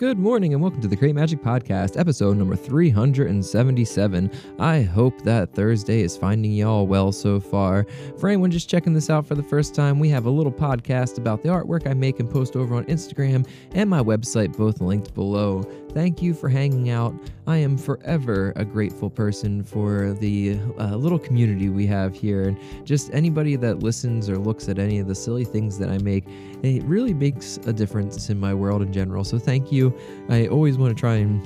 Good morning and welcome to the Create Magic Podcast, episode number 377. I hope that Thursday is finding y'all well so far. For anyone just checking this out for the first time, we have a little podcast about the artwork I make and post over on Instagram and my website, both linked below. Thank you for hanging out. I am forever a grateful person for the uh, little community we have here and just anybody that listens or looks at any of the silly things that I make. It really makes a difference in my world in general. So thank you. I always want to try and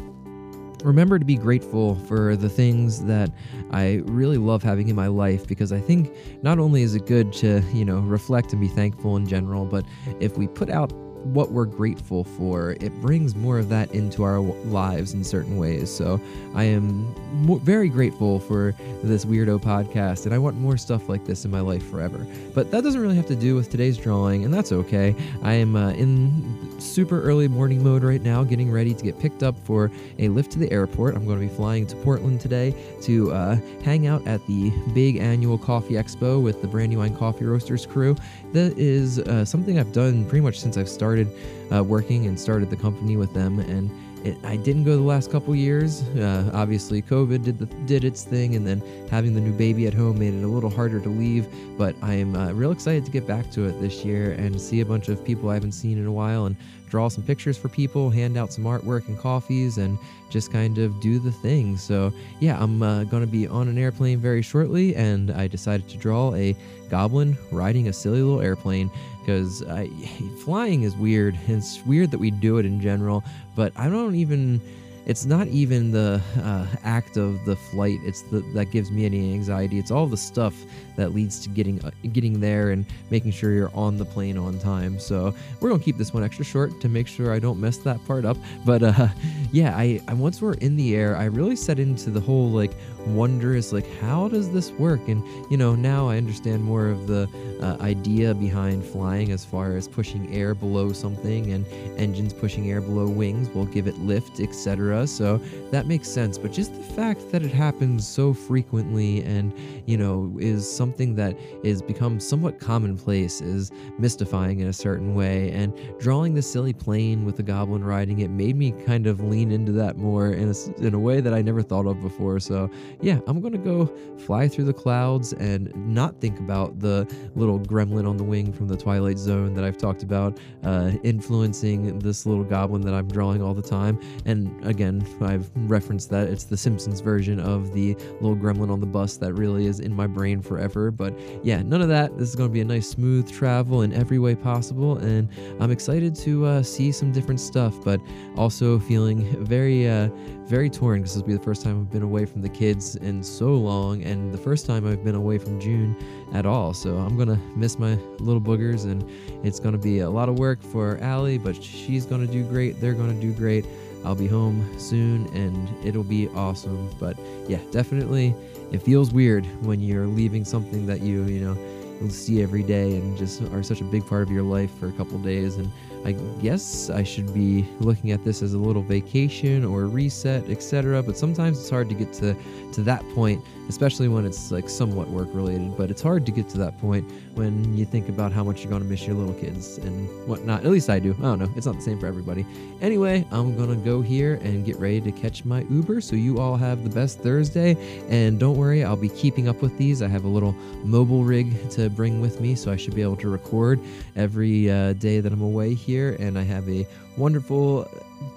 remember to be grateful for the things that I really love having in my life because I think not only is it good to, you know, reflect and be thankful in general, but if we put out what we're grateful for, it brings more of that into our lives in certain ways. So I am mo- very grateful for this weirdo podcast, and I want more stuff like this in my life forever. But that doesn't really have to do with today's drawing, and that's okay. I am uh, in super early morning mode right now, getting ready to get picked up for a lift to the airport. I'm going to be flying to Portland today to uh, hang out at the big annual coffee expo with the Brandywine Coffee Roasters crew. That is uh, something I've done pretty much since I've started started uh, working and started the company with them. And it, I didn't go the last couple years. Uh, obviously, COVID did the, did its thing, and then having the new baby at home made it a little harder to leave. But I am uh, real excited to get back to it this year and see a bunch of people I haven't seen in a while and draw some pictures for people, hand out some artwork and coffees, and just kind of do the thing. So, yeah, I'm uh, going to be on an airplane very shortly, and I decided to draw a goblin riding a silly little airplane because flying is weird. It's weird that we do it in general, but I don't even it's not even the uh, act of the flight. It's the that gives me any anxiety. It's all the stuff that leads to getting uh, getting there and making sure you're on the plane on time. So we're gonna keep this one extra short to make sure i don't mess that part up. But uh, yeah I, I once we're in the air i really set into the whole like wondrous like how does this work? And you know now i understand more of the uh, idea behind flying as far as pushing air below something and engines pushing air below wings will give it lift etc so that makes sense. But just the fact that it happens so frequently and, you know, is something that is become somewhat commonplace is mystifying in a certain way. And drawing the silly plane with the goblin riding it made me kind of lean into that more in a, in a way that I never thought of before. So yeah, I'm going to go fly through the clouds and not think about the little gremlin on the wing from the Twilight Zone that I've talked about uh, influencing this little goblin that I'm drawing all the time. And again, again, I've referenced that it's the Simpsons version of the little gremlin on the bus that really is in my brain forever. But yeah, none of that. This is going to be a nice, smooth travel in every way possible, and I'm excited to uh, see some different stuff, but also feeling very, uh, very torn because this will be the first time I've been away from the kids in so long, and the first time I've been away from June at all. So I'm gonna miss my little boogers, and it's gonna be a lot of work for Allie, but she's gonna do great. They're gonna do great. I'll be home soon and it'll be awesome. But yeah, definitely it feels weird when you're leaving something that you, you know, you'll see every day and just are such a big part of your life for a couple days and I guess I should be looking at this as a little vacation or reset, etc. But sometimes it's hard to get to to that point, especially when it's like somewhat work related. But it's hard to get to that point when you think about how much you're going to miss your little kids and whatnot. At least I do. I don't know. It's not the same for everybody. Anyway, I'm gonna go here and get ready to catch my Uber. So you all have the best Thursday, and don't worry, I'll be keeping up with these. I have a little mobile rig to bring with me, so I should be able to record every uh, day that I'm away here, and I have a wonderful,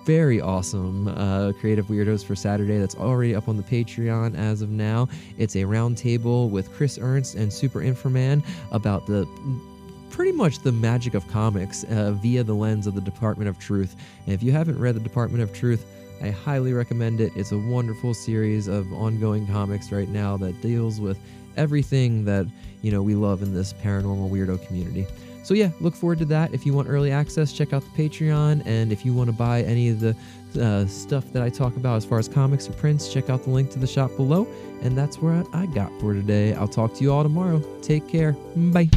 very awesome uh, Creative Weirdos for Saturday that's already up on the Patreon as of now. It's a roundtable with Chris Ernst and Super Inframan about the pretty much the magic of comics uh, via the lens of the Department of Truth. And if you haven't read the Department of Truth, I highly recommend it. It's a wonderful series of ongoing comics right now that deals with everything that you know we love in this paranormal weirdo community. So yeah, look forward to that. If you want early access, check out the Patreon, and if you want to buy any of the uh, stuff that I talk about as far as comics or prints, check out the link to the shop below. And that's where I got for today. I'll talk to you all tomorrow. Take care. Bye.